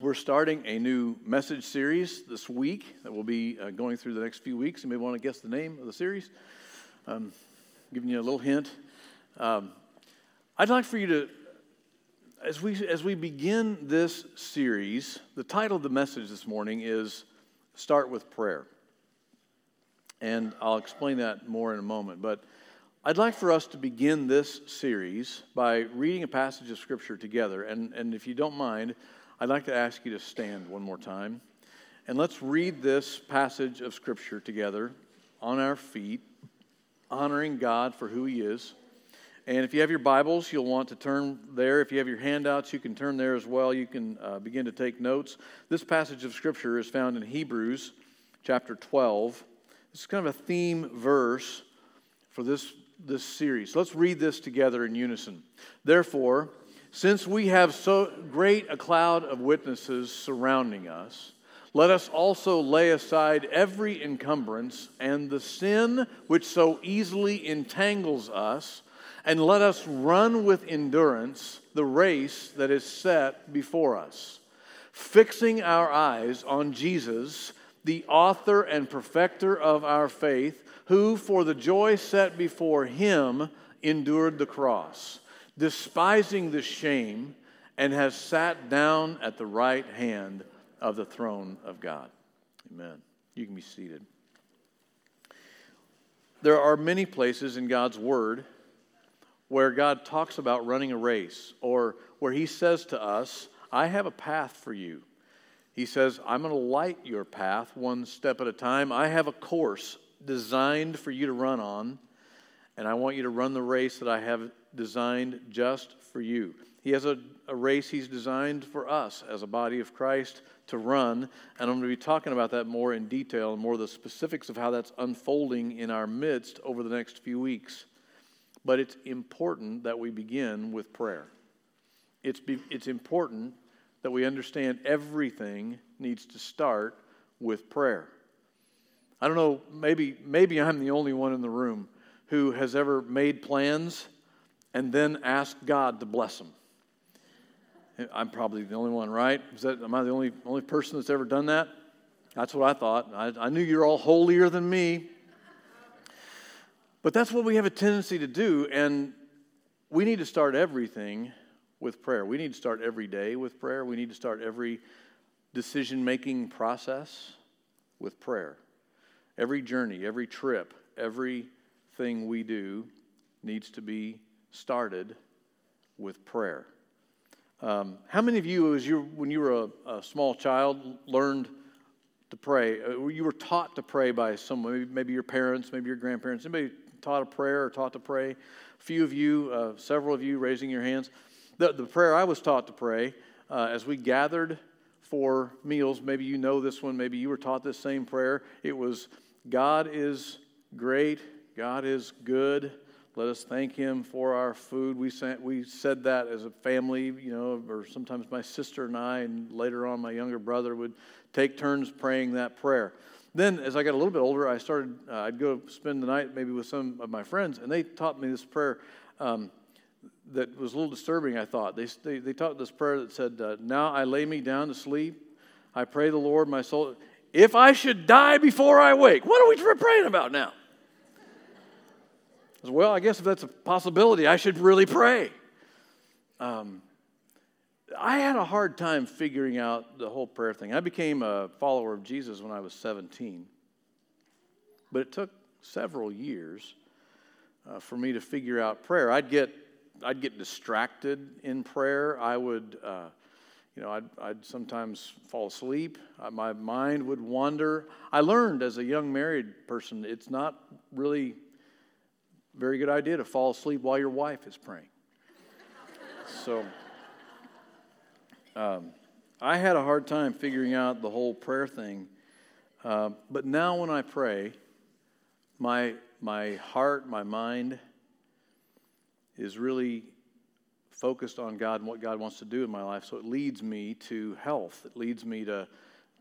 We're starting a new message series this week that will be uh, going through the next few weeks. You may want to guess the name of the series. Um, giving you a little hint. Um, I'd like for you to, as we as we begin this series, the title of the message this morning is "Start with Prayer," and I'll explain that more in a moment. But I'd like for us to begin this series by reading a passage of Scripture together, and and if you don't mind. I'd like to ask you to stand one more time. And let's read this passage of Scripture together on our feet, honoring God for who He is. And if you have your Bibles, you'll want to turn there. If you have your handouts, you can turn there as well. You can uh, begin to take notes. This passage of Scripture is found in Hebrews chapter 12. It's kind of a theme verse for this, this series. Let's read this together in unison. Therefore, since we have so great a cloud of witnesses surrounding us, let us also lay aside every encumbrance and the sin which so easily entangles us, and let us run with endurance the race that is set before us, fixing our eyes on Jesus, the author and perfecter of our faith, who for the joy set before him endured the cross despising the shame, and has sat down at the right hand of the throne of God. Amen. You can be seated. There are many places in God's Word where God talks about running a race or where He says to us, I have a path for you. He says, I'm going to light your path one step at a time. I have a course designed for you to run on, and I want you to run the race that I have designed just for you. He has a, a race he's designed for us as a body of Christ to run, and I'm going to be talking about that more in detail and more the specifics of how that's unfolding in our midst over the next few weeks. But it's important that we begin with prayer. It's, be, it's important that we understand everything needs to start with prayer. I don't know, maybe, maybe I'm the only one in the room who has ever made plans and then ask God to bless them. I'm probably the only one, right? Is that, am I the only, only person that's ever done that? That's what I thought. I, I knew you're all holier than me. But that's what we have a tendency to do, and we need to start everything with prayer. We need to start every day with prayer. We need to start every decision making process with prayer. Every journey, every trip, everything we do needs to be started with prayer. Um, how many of you, as you, when you were a, a, small child, learned to pray? Uh, you were taught to pray by someone, maybe, maybe, your parents, maybe your grandparents. Anybody taught a prayer or taught to pray? A few of you, uh, several of you raising your hands. The, the prayer I was taught to pray uh, as we gathered for meals, maybe you know this one, maybe you were taught this same prayer. It was, God is great, God is good. Let us thank him for our food. We, sent, we said that as a family, you know, or sometimes my sister and I, and later on my younger brother would take turns praying that prayer. Then, as I got a little bit older, I started, uh, I'd go spend the night maybe with some of my friends, and they taught me this prayer um, that was a little disturbing, I thought. They, they, they taught this prayer that said, uh, Now I lay me down to sleep. I pray the Lord, my soul. If I should die before I wake, what are we praying about now? Well, I guess if that's a possibility, I should really pray. Um, I had a hard time figuring out the whole prayer thing. I became a follower of Jesus when I was 17, but it took several years uh, for me to figure out prayer. I'd get, I'd get distracted in prayer. I would, uh, you know, I'd, I'd sometimes fall asleep. Uh, my mind would wander. I learned as a young married person, it's not really very good idea to fall asleep while your wife is praying. so, um, I had a hard time figuring out the whole prayer thing. Uh, but now when I pray, my, my heart, my mind is really focused on God and what God wants to do in my life. So it leads me to health. It leads me to,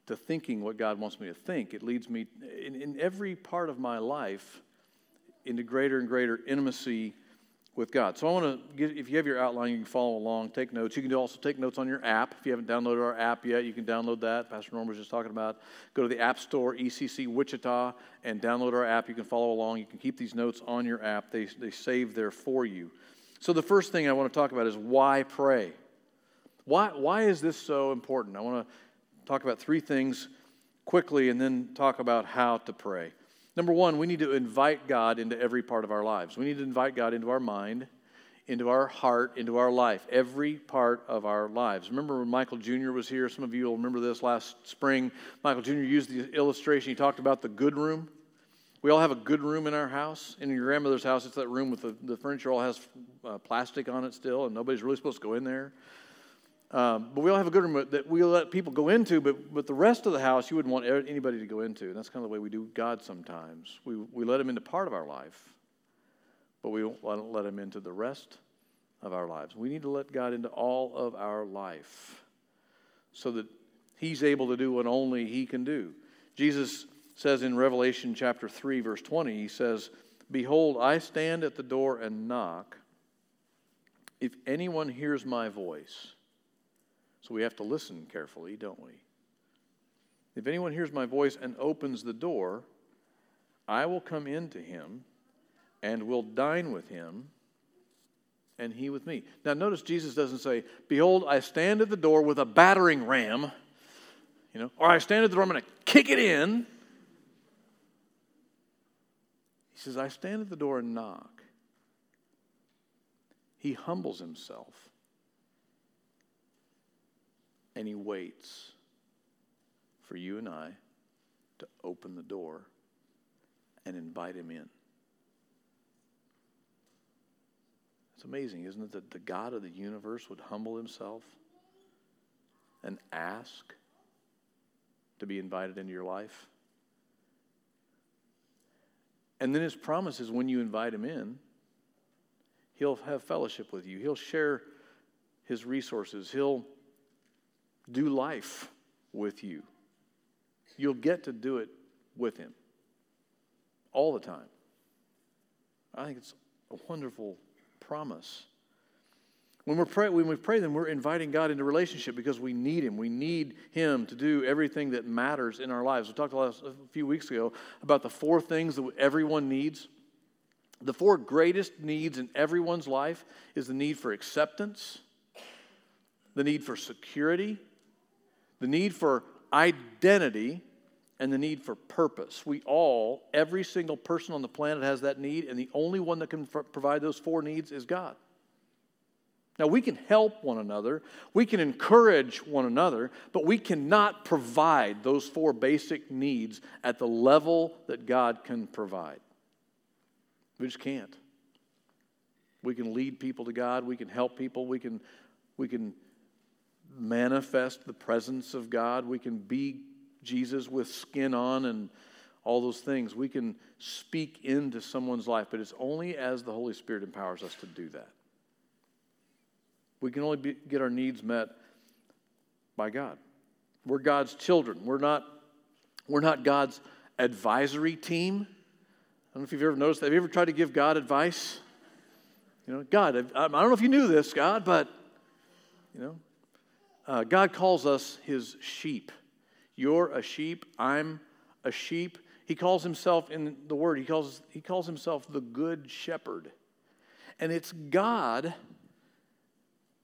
to thinking what God wants me to think. It leads me in, in every part of my life into greater and greater intimacy with God. So I want to get, if you have your outline, you can follow along, take notes. You can also take notes on your app. If you haven't downloaded our app yet, you can download that. Pastor Norm was just talking about. Go to the App Store, ECC Wichita, and download our app. You can follow along. You can keep these notes on your app. They, they save there for you. So the first thing I want to talk about is why pray. Why, why is this so important? I want to talk about three things quickly and then talk about how to pray. Number one, we need to invite God into every part of our lives. We need to invite God into our mind, into our heart, into our life, every part of our lives. Remember when Michael Jr. was here? Some of you will remember this last spring. Michael Jr. used the illustration. He talked about the good room. We all have a good room in our house. In your grandmother's house, it's that room with the, the furniture all has uh, plastic on it still, and nobody's really supposed to go in there. Um, but we all have a good room that we let people go into, but, but the rest of the house you wouldn't want anybody to go into. And that's kind of the way we do God sometimes. We, we let him into part of our life, but we don't let him into the rest of our lives. We need to let God into all of our life so that he's able to do what only he can do. Jesus says in Revelation chapter 3, verse 20, he says, Behold, I stand at the door and knock. If anyone hears my voice, so we have to listen carefully, don't we? If anyone hears my voice and opens the door, I will come into him and will dine with him and he with me. Now, notice Jesus doesn't say, Behold, I stand at the door with a battering ram, you know, or I stand at the door, I'm going to kick it in. He says, I stand at the door and knock. He humbles himself and He waits for you and I to open the door and invite Him in. It's amazing, isn't it, that the God of the universe would humble Himself and ask to be invited into your life? And then his promise is when you invite him in, he'll have fellowship with you. He'll share his resources. He'll do life with you. You'll get to do it with Him all the time. I think it's a wonderful promise. When, we're pray, when we pray, then we're inviting God into relationship because we need Him. We need Him to do everything that matters in our lives. We talked a few weeks ago about the four things that everyone needs. The four greatest needs in everyone's life is the need for acceptance, the need for security, the need for identity and the need for purpose. We all, every single person on the planet has that need, and the only one that can provide those four needs is God. Now, we can help one another, we can encourage one another, but we cannot provide those four basic needs at the level that God can provide. We just can't. We can lead people to God, we can help people, we can, we can manifest the presence of God. We can be Jesus with skin on and all those things. We can speak into someone's life, but it's only as the Holy Spirit empowers us to do that. We can only be, get our needs met by God. We're God's children. We're not, we're not God's advisory team. I don't know if you've ever noticed. Have you ever tried to give God advice? You know, God, I don't know if you knew this, God, but, you know, uh, God calls us his sheep. You're a sheep. I'm a sheep. He calls himself in the word, he calls, he calls himself the good shepherd. And it's God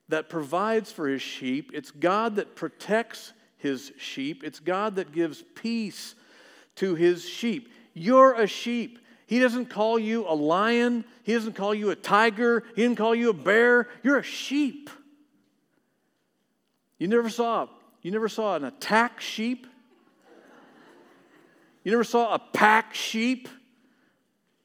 that provides for his sheep, it's God that protects his sheep, it's God that gives peace to his sheep. You're a sheep. He doesn't call you a lion, he doesn't call you a tiger, he didn't call you a bear. You're a sheep. You never saw, you never saw an attack sheep? You never saw a pack sheep?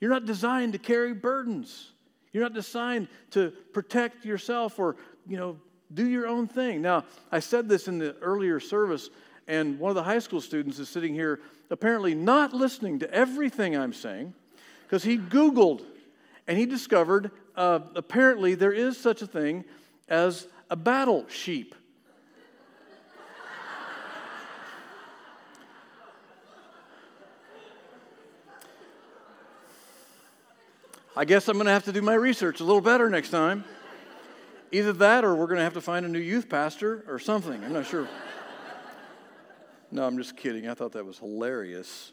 You're not designed to carry burdens. You're not designed to protect yourself or, you know, do your own thing. Now, I said this in the earlier service, and one of the high school students is sitting here apparently not listening to everything I'm saying because he Googled and he discovered uh, apparently there is such a thing as a battle sheep. I guess I'm going to have to do my research a little better next time. Either that or we're going to have to find a new youth pastor or something. I'm not sure. No, I'm just kidding. I thought that was hilarious.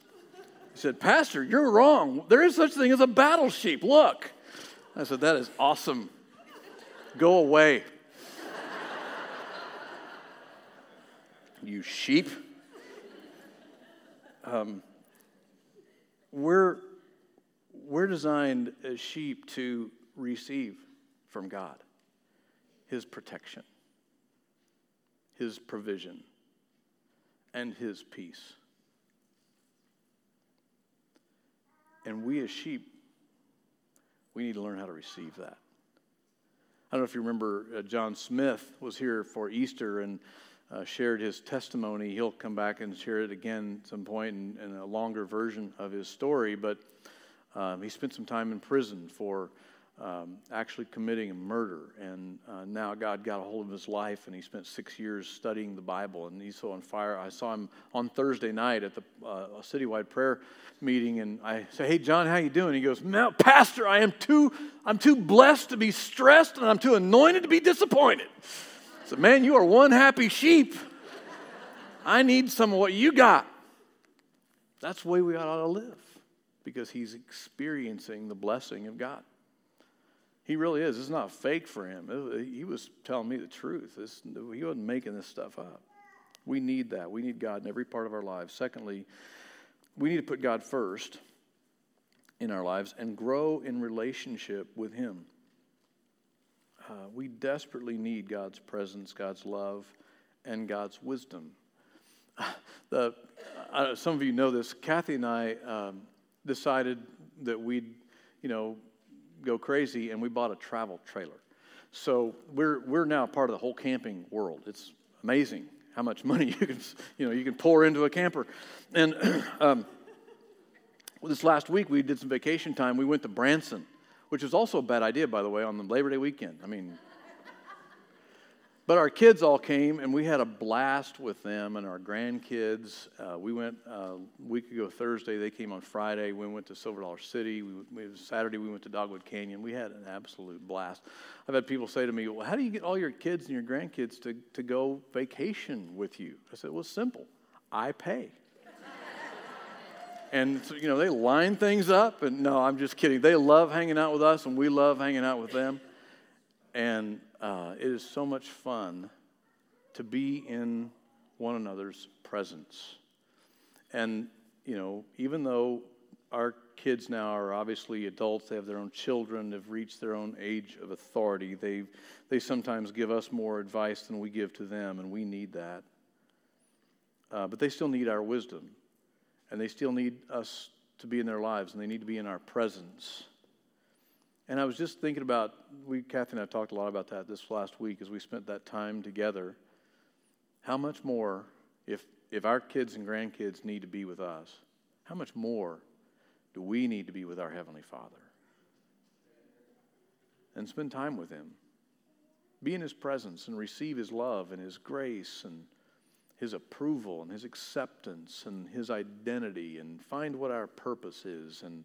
He said, Pastor, you're wrong. There is such a thing as a battle sheep. Look. I said, That is awesome. Go away. you sheep. Um, we're, we're designed as sheep to receive from God His protection, His provision, and His peace. And we as sheep, we need to learn how to receive that. I don't know if you remember, uh, John Smith was here for Easter and uh, shared his testimony. He'll come back and share it again at some point in, in a longer version of his story. But um, he spent some time in prison for um, actually committing a murder. And uh, now God got a hold of his life, and he spent six years studying the Bible. And he's so on fire. I saw him on Thursday night at the uh, citywide prayer meeting, and I say, "Hey, John, how you doing?" He goes, "Pastor, I am too, I'm too blessed to be stressed, and I'm too anointed to be disappointed." Said, "Man, you are one happy sheep. I need some of what you got." That's the way we ought to live, because he's experiencing the blessing of God. He really is. It's not fake for him. He was telling me the truth. He wasn't making this stuff up. We need that. We need God in every part of our lives. Secondly, we need to put God first in our lives and grow in relationship with Him. Uh, we desperately need God's presence, God's love, and God's wisdom. The, some of you know this. Kathy and I um, decided that we'd, you know, go crazy, and we bought a travel trailer. So we're, we're now part of the whole camping world. It's amazing how much money you can, you know, you can pour into a camper. And um, this last week, we did some vacation time. We went to Branson, which was also a bad idea, by the way, on the Labor Day weekend. I mean, but our kids all came, and we had a blast with them and our grandkids. Uh, we went uh, a week ago Thursday. They came on Friday. We went to Silver Dollar City. We, we, Saturday, we went to Dogwood Canyon. We had an absolute blast. I've had people say to me, Well, how do you get all your kids and your grandkids to, to go vacation with you? I said, Well, simple. I pay. and, you know, they line things up. And no, I'm just kidding. They love hanging out with us, and we love hanging out with them. And uh, it is so much fun to be in one another's presence. And, you know, even though our kids now are obviously adults, they have their own children, they've reached their own age of authority, they, they sometimes give us more advice than we give to them, and we need that. Uh, but they still need our wisdom, and they still need us to be in their lives, and they need to be in our presence. And I was just thinking about, we, Kathy and I talked a lot about that this last week as we spent that time together. How much more, if, if our kids and grandkids need to be with us, how much more do we need to be with our Heavenly Father? And spend time with Him. Be in His presence and receive His love and His grace and His approval and His acceptance and His identity and find what our purpose is and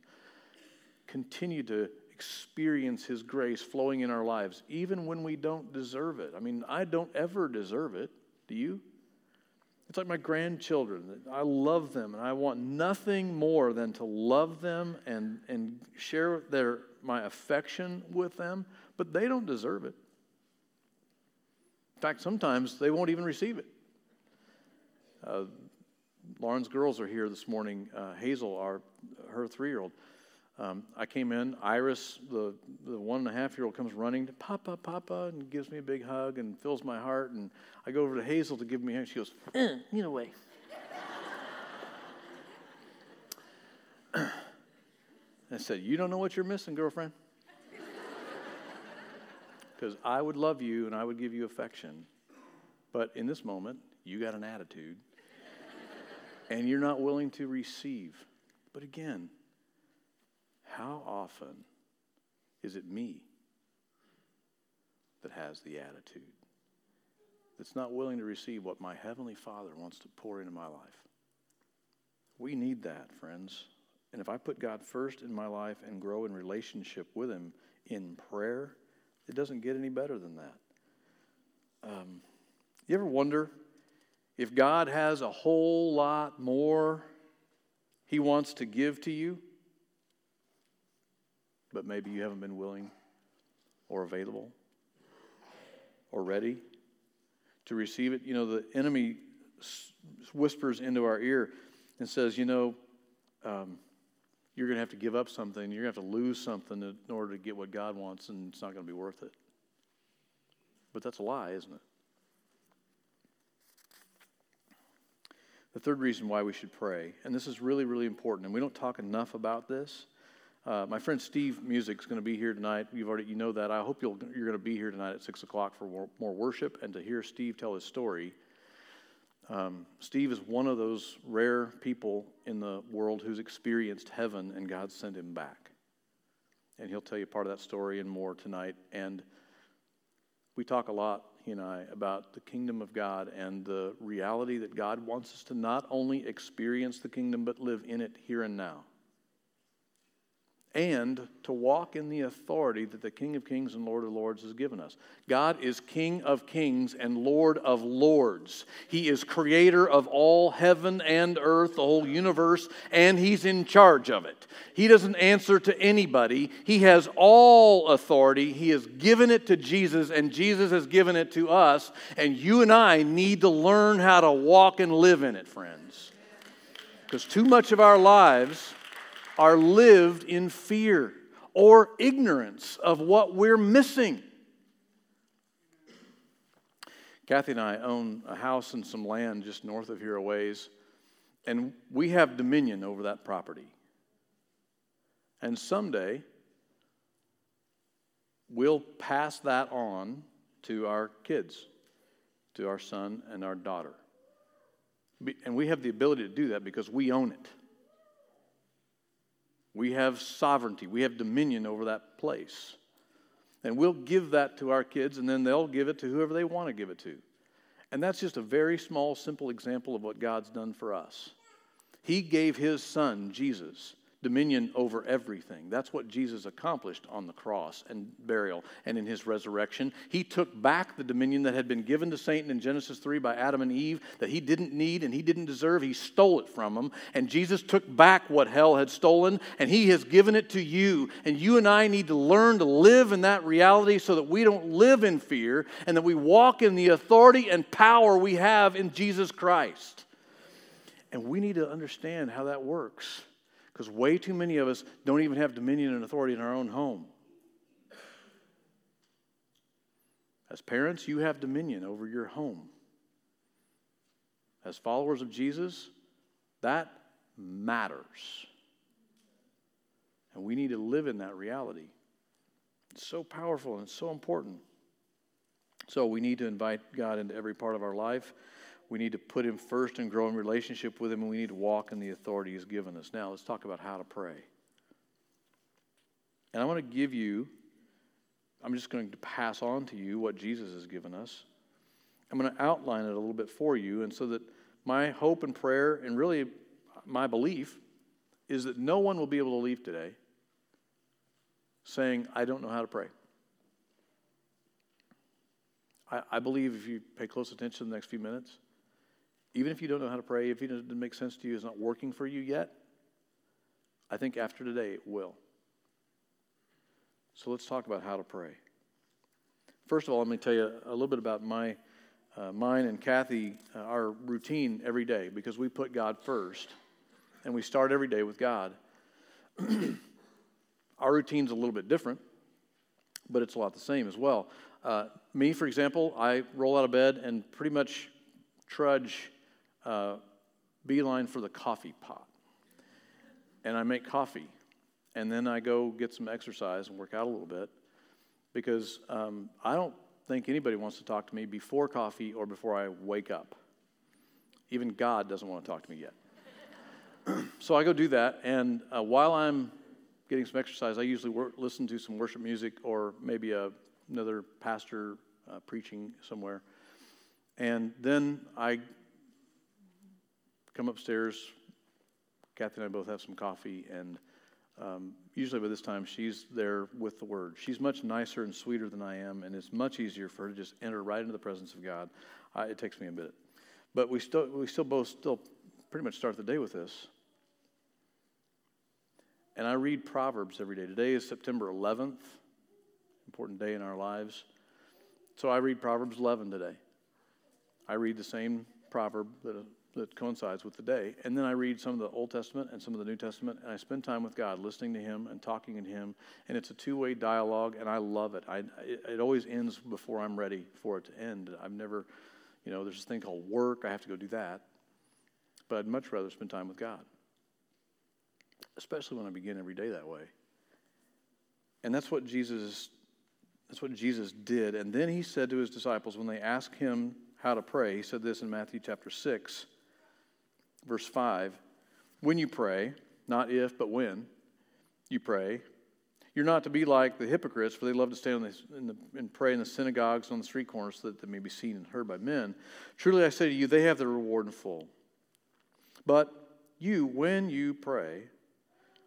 continue to experience His grace flowing in our lives, even when we don't deserve it. I mean, I don't ever deserve it. Do you? It's like my grandchildren. I love them, and I want nothing more than to love them and, and share their, my affection with them, but they don't deserve it. In fact, sometimes they won't even receive it. Uh, Lauren's girls are here this morning. Uh, Hazel, our, her three year old, um, I came in. Iris, the, the one and a half year old, comes running to Papa, Papa, and gives me a big hug and fills my heart. And I go over to Hazel to give me a hug. She goes, eh, get away. I said, You don't know what you're missing, girlfriend. Because I would love you and I would give you affection. But in this moment, you got an attitude and you're not willing to receive. But again, how often is it me that has the attitude that's not willing to receive what my Heavenly Father wants to pour into my life? We need that, friends. And if I put God first in my life and grow in relationship with Him in prayer, it doesn't get any better than that. Um, you ever wonder if God has a whole lot more He wants to give to you, but maybe you haven't been willing or available or ready to receive it? You know, the enemy whispers into our ear and says, You know, um, you're going to have to give up something. You're going to have to lose something in order to get what God wants, and it's not going to be worth it. But that's a lie, isn't it? The third reason why we should pray, and this is really, really important, and we don't talk enough about this. Uh, my friend Steve Musick is going to be here tonight. You've already you know that. I hope you're going to be here tonight at six o'clock for more, more worship and to hear Steve tell his story. Um, Steve is one of those rare people in the world who's experienced heaven and God sent him back. And he'll tell you part of that story and more tonight. And we talk a lot, he and I, about the kingdom of God and the reality that God wants us to not only experience the kingdom, but live in it here and now and to walk in the authority that the King of Kings and Lord of Lords has given us. God is King of Kings and Lord of Lords. He is creator of all heaven and earth, the whole universe, and He's in charge of it. He doesn't answer to anybody, He has all authority. He has given it to Jesus, and Jesus has given it to us, and you and I need to learn how to walk and live in it, friends. Because too much of our lives are lived in fear or ignorance of what we're missing. Kathy and I own a house and some land just north of here a ways, and we have dominion over that property. And someday, we'll pass that on to our kids, to our son and our daughter. And we have the ability to do that because we own it. We have sovereignty, we have dominion over that place. And we'll give that to our kids, and then they'll give it to whoever they want to give it to. And that's just a very small, simple example of what God's done for us. He gave His Son, Jesus, dominion over everything. That's what Jesus accomplished on the cross and burial and in his resurrection. He took back the dominion that had been given to Satan in Genesis 3 by Adam and Eve that he didn't need and he didn't deserve. He stole it from them. And Jesus took back what hell had stolen and he has given it to you. And you and I need to learn to live in that reality so that we don't live in fear and that we walk in the authority and power we have in Jesus Christ. And we need to understand how that works. Because way too many of us don't even have dominion and authority in our own home. As parents, you have dominion over your home. As followers of Jesus, that matters. And we need to live in that reality. It's so powerful and it's so important. So we need to invite God into every part of our life. We need to put Him first and grow in relationship with Him, and we need to walk in the authority He's given us. Now, let's talk about how to pray. And I want to give you, I'm just going to pass on to you what Jesus has given us. I'm going to outline it a little bit for you, and so that my hope and prayer, and really my belief, is that no one will be able to leave today saying, I don't know how to pray. I, I believe if you pay close attention the next few minutes, even if you don't know how to pray, if it doesn't make sense to you, it's not working for you yet, I think after today it will. So let's talk about how to pray. First of all, let me tell you a little bit about my, uh, mine and Kathy, uh, our routine every day, because we put God first, and we start every day with God. our routine's a little bit different, but it's a lot the same as well. Uh, me, for example, I roll out of bed and pretty much trudge uh, beeline for the coffee pot. And I make coffee. And then I go get some exercise and work out a little bit because um, I don't think anybody wants to talk to me before coffee or before I wake up. Even God doesn't want to talk to me yet. so I go do that. And uh, while I'm getting some exercise, I usually listen to some worship music or maybe a, another pastor uh, preaching somewhere. And then I come upstairs, Kathy and I both have some coffee, and um, usually by this time she's there with the Word. She's much nicer and sweeter than I am, and it's much easier for her to just enter right into the presence of God. I, it takes me a bit, but we still we still both still pretty much start the day with this. And I read Proverbs every day. Today is September 11th, important day in our lives. So I read Proverbs 11 today. I read the same proverb that, that coincides with the day. And then I read some of the Old Testament and some of the New Testament, and I spend time with God, listening to Him and talking to Him. And it's a two way dialogue, and I love it. I, it. It always ends before I'm ready for it to end. I've never, you know, there's this thing called work. I have to go do that. But I'd much rather spend time with God, especially when I begin every day that way. And that's what Jesus that's what Jesus did. And then he said to his disciples when they asked him how to pray, he said this in Matthew chapter 6, verse 5 When you pray, not if, but when you pray, you're not to be like the hypocrites, for they love to stand the, in the, and pray in the synagogues on the street corners so that they may be seen and heard by men. Truly I say to you, they have their reward in full. But you, when you pray,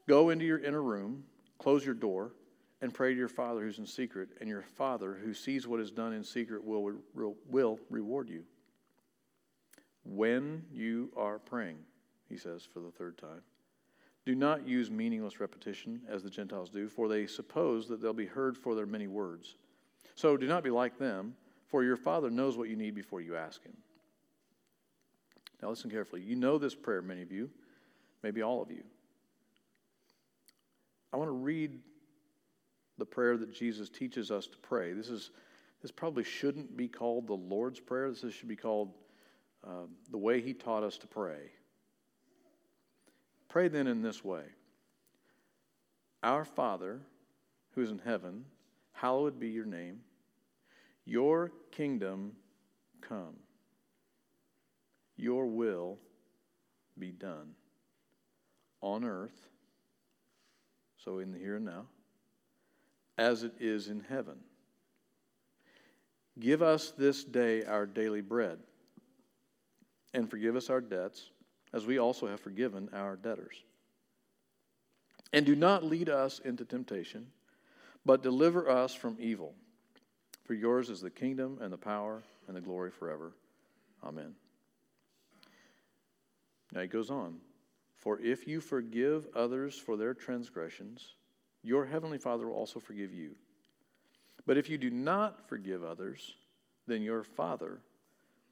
go into your inner room, close your door, and pray to your Father who's in secret, and your Father who sees what is done in secret will, will, will reward you. When you are praying, he says for the third time, do not use meaningless repetition as the Gentiles do, for they suppose that they'll be heard for their many words. So do not be like them, for your Father knows what you need before you ask Him. Now listen carefully. You know this prayer, many of you, maybe all of you. I want to read the prayer that Jesus teaches us to pray. This is this probably shouldn't be called the Lord's Prayer. This should be called uh, the way He taught us to pray. Pray then in this way Our Father, who is in heaven, hallowed be your name. Your kingdom come. Your will be done on earth, so in the here and now, as it is in heaven. Give us this day our daily bread, and forgive us our debts, as we also have forgiven our debtors. And do not lead us into temptation, but deliver us from evil. For yours is the kingdom and the power and the glory forever. Amen. Now he goes on For if you forgive others for their transgressions, your heavenly Father will also forgive you. But if you do not forgive others, then your Father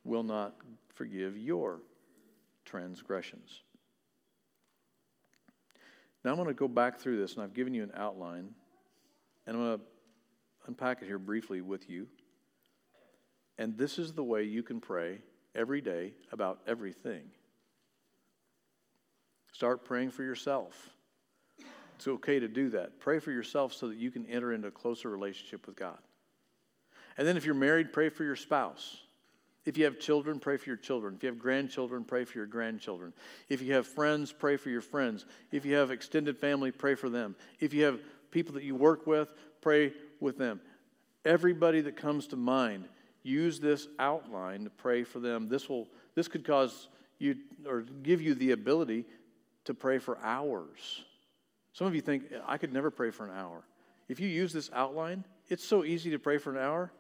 will not forgive your transgressions. Now I'm going to go back through this, and I've given you an outline, and I'm going to unpack it here briefly with you. And this is the way you can pray every day about everything. Start praying for yourself. It's okay to do that. Pray for yourself so that you can enter into a closer relationship with God. And then if you're married, pray for your spouse. If you have children, pray for your children. If you have grandchildren, pray for your grandchildren. If you have friends, pray for your friends. If you have extended family, pray for them. If you have people that you work with, pray with them. Everybody that comes to mind, use this outline to pray for them. This will this could cause you or give you the ability to pray for hours. Some of you think, I could never pray for an hour. If you use this outline, it's so easy to pray for an hour.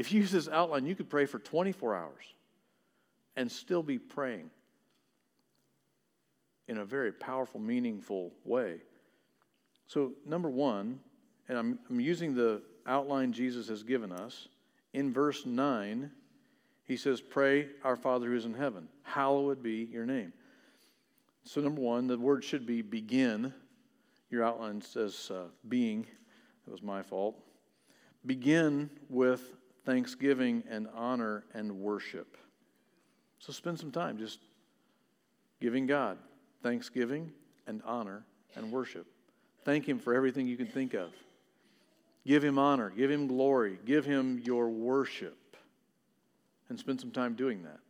If you use this outline, you could pray for 24 hours and still be praying in a very powerful, meaningful way. So, number one, and I'm, I'm using the outline Jesus has given us. In verse 9, he says, Pray, our Father who is in heaven, hallowed be your name. So, number one, the word should be begin. Your outline says uh, being. That was my fault. Begin with thanksgiving and honor and worship. So, spend some time just giving God thanksgiving and honor and worship. Thank Him for everything you can think of. Give Him honor, give Him glory, give Him your worship. And spend some time doing that.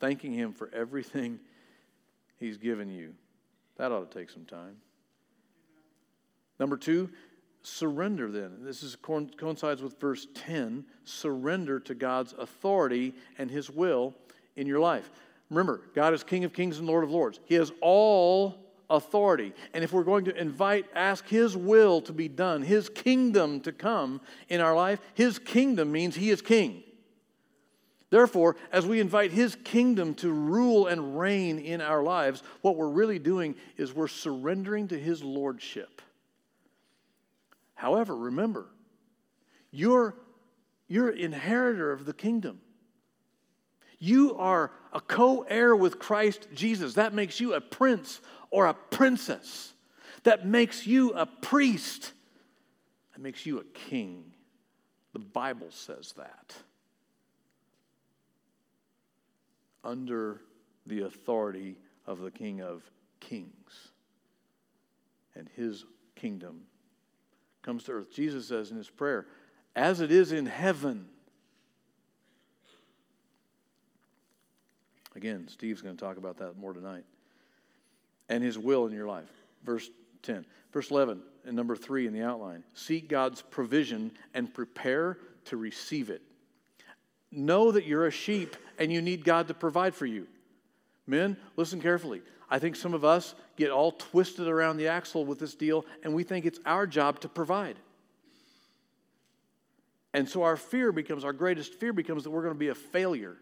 Thanking Him for everything He's given you. That ought to take some time. Number two, surrender then. This is, coincides with verse 10 surrender to God's authority and His will in your life. Remember, God is King of kings and Lord of lords. He has all authority. And if we're going to invite, ask His will to be done, His kingdom to come in our life, His kingdom means He is King. Therefore, as we invite His kingdom to rule and reign in our lives, what we're really doing is we're surrendering to His lordship. However, remember, you're, you're inheritor of the kingdom. You are a co heir with Christ Jesus. That makes you a prince or a princess. That makes you a priest. That makes you a king. The Bible says that. Under the authority of the King of Kings. And his kingdom comes to earth. Jesus says in his prayer, as it is in heaven. Again, Steve's going to talk about that more tonight and his will in your life. Verse 10. Verse 11 and number 3 in the outline. Seek God's provision and prepare to receive it. Know that you're a sheep and you need God to provide for you. Men, listen carefully. I think some of us get all twisted around the axle with this deal and we think it's our job to provide. And so our fear becomes, our greatest fear becomes that we're going to be a failure.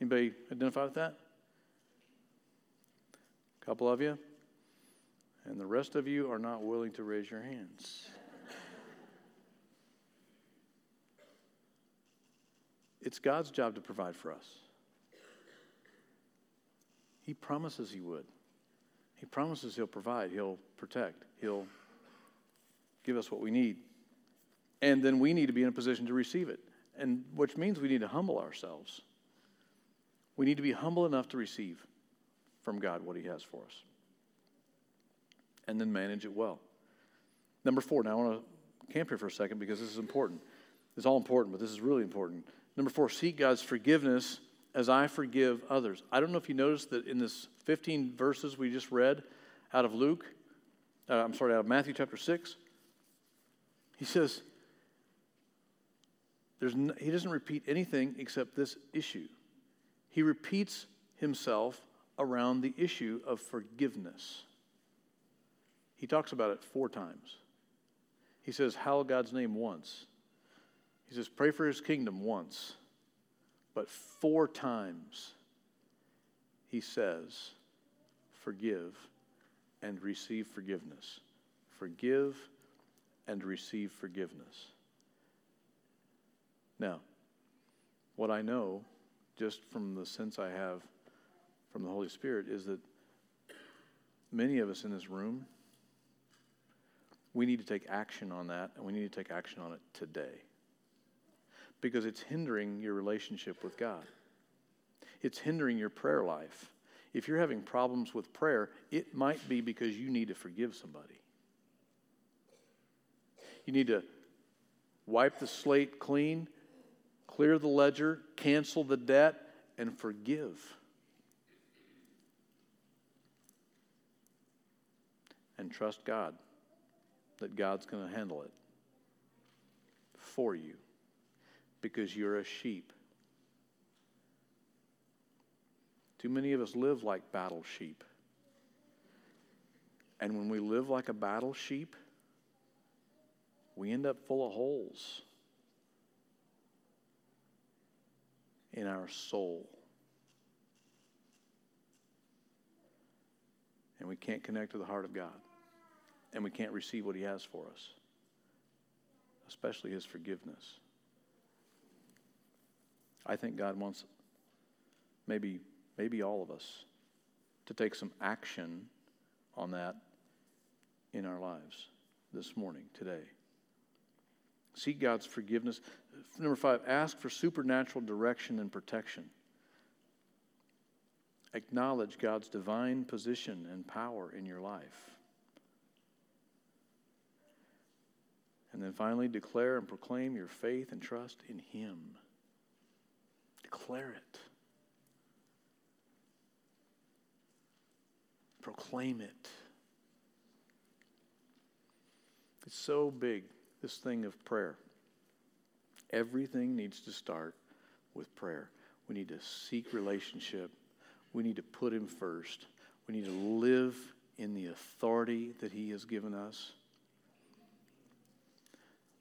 Anybody identify with that? A couple of you. And the rest of you are not willing to raise your hands. It's God's job to provide for us. He promises He would. He promises He'll provide, He'll protect, He'll give us what we need. And then we need to be in a position to receive it. And which means we need to humble ourselves. We need to be humble enough to receive from God what He has for us. And then manage it well. Number four, now I want to camp here for a second because this is important. It's all important, but this is really important. Number four, seek God's forgiveness as I forgive others. I don't know if you noticed that in this 15 verses we just read out of Luke, uh, I'm sorry, out of Matthew chapter 6, he says, there's no, he doesn't repeat anything except this issue. He repeats himself around the issue of forgiveness. He talks about it four times. He says, Hallow God's name once. He says, Pray for his kingdom once. But four times he says, Forgive and receive forgiveness. Forgive and receive forgiveness. Now, what I know, just from the sense I have from the Holy Spirit is that many of us in this room, we need to take action on that, and we need to take action on it today. Because it's hindering your relationship with God, it's hindering your prayer life. If you're having problems with prayer, it might be because you need to forgive somebody. You need to wipe the slate clean, clear the ledger, cancel the debt, and forgive. and trust God that God's going to handle it for you because you're a sheep. Too many of us live like battle sheep. And when we live like a battle sheep, we end up full of holes in our soul. And we can't connect to the heart of God and we can't receive what He has for us, especially His forgiveness. I think God wants maybe, maybe all of us to take some action on that in our lives this morning, today. Seek God's forgiveness. Number five, ask for supernatural direction and protection. Acknowledge God's divine position and power in your life. And then finally, declare and proclaim your faith and trust in Him. Declare it. Proclaim it. It's so big, this thing of prayer. Everything needs to start with prayer. We need to seek relationship. We need to put Him first. We need to live in the authority that He has given us.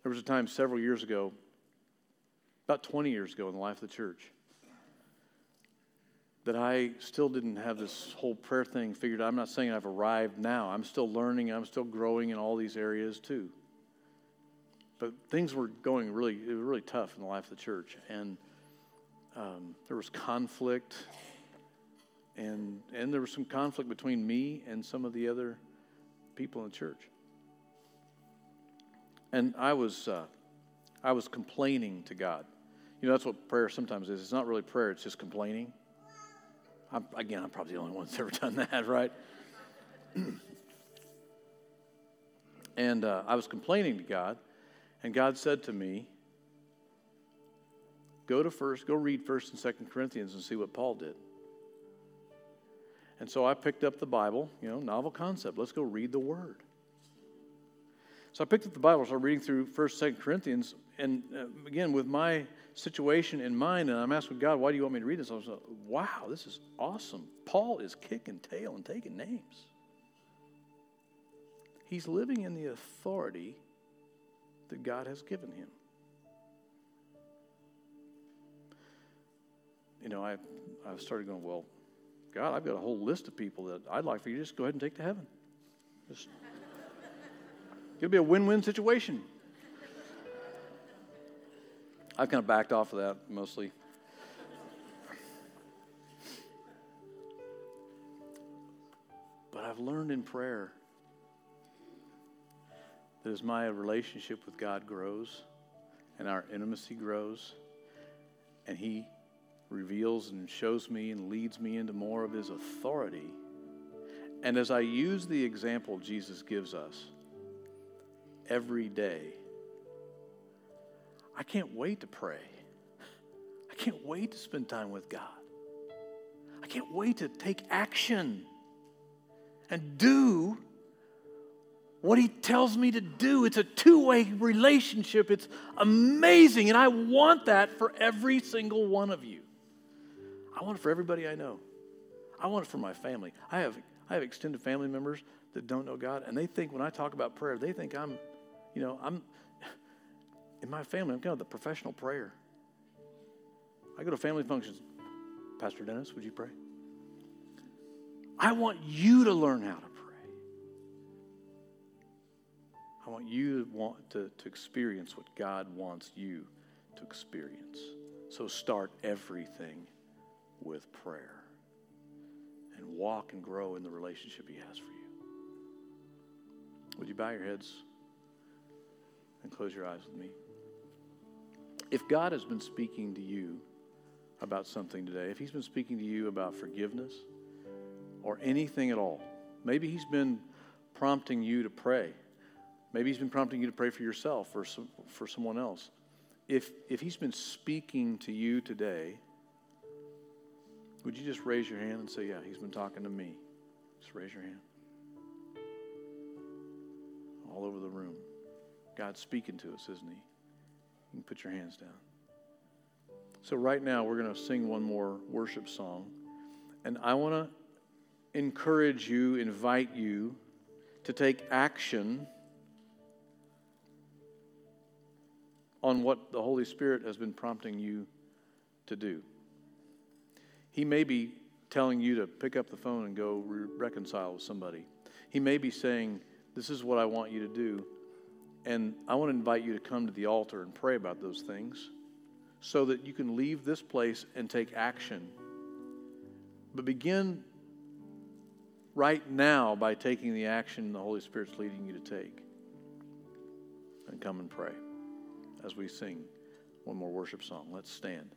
There was a time several years ago, about 20 years ago in the life of the church, that I still didn't have this whole prayer thing figured out. I'm not saying I've arrived now. I'm still learning, I'm still growing in all these areas too. But things were going really, it was really tough in the life of the church. And um, there was conflict, and, and there was some conflict between me and some of the other people in the church. And I was, uh, I was complaining to God. You know, that's what prayer sometimes is. It's not really prayer, it's just complaining. I'm, again, I'm probably the only one that's ever done that, right? and uh, I was complaining to God, and God said to me, Go to first, go read First and Second Corinthians and see what Paul did. And so I picked up the Bible, you know, novel concept. Let's go read the Word. So I picked up the Bible, started reading through First, Second Corinthians, and uh, again with my situation in mind, and I'm asking God, "Why do you want me to read this?" I was like, "Wow, this is awesome." Paul is kicking tail and taking names. He's living in the authority that God has given him. You know, I, I started going, well, God, I've got a whole list of people that I'd like for you to just go ahead and take to heaven. Just, it'll be a win win situation. I've kind of backed off of that mostly. But I've learned in prayer that as my relationship with God grows and our intimacy grows, and He reveals and shows me and leads me into more of His authority, and as I use the example Jesus gives us every day, I can't wait to pray. I can't wait to spend time with God. I can't wait to take action and do what he tells me to do. It's a two way relationship. It's amazing. And I want that for every single one of you. I want it for everybody I know. I want it for my family. I have, I have extended family members that don't know God, and they think when I talk about prayer, they think I'm, you know, I'm, in my family, I'm kind of the professional prayer. I go to family functions. Pastor Dennis, would you pray? I want you to learn how to pray. I want you to want to, to experience what God wants you to experience. So start everything with prayer and walk and grow in the relationship He has for you. Would you bow your heads and close your eyes with me? If God has been speaking to you about something today, if He's been speaking to you about forgiveness or anything at all, maybe He's been prompting you to pray Maybe He's been prompting you to pray for yourself or some, for someone else. If, if He's been speaking to you today, would you just raise your hand and say, Yeah, He's been talking to me? Just raise your hand. All over the room. God's speaking to us, isn't He? You put your hands down. So, right now, we're going to sing one more worship song. And I want to encourage you, invite you to take action on what the Holy Spirit has been prompting you to do. He may be telling you to pick up the phone and go re- reconcile with somebody. He may be saying, This is what I want you to do. And I want to invite you to come to the altar and pray about those things so that you can leave this place and take action. But begin right now by taking the action the Holy Spirit's leading you to take. And come and pray as we sing one more worship song. Let's stand.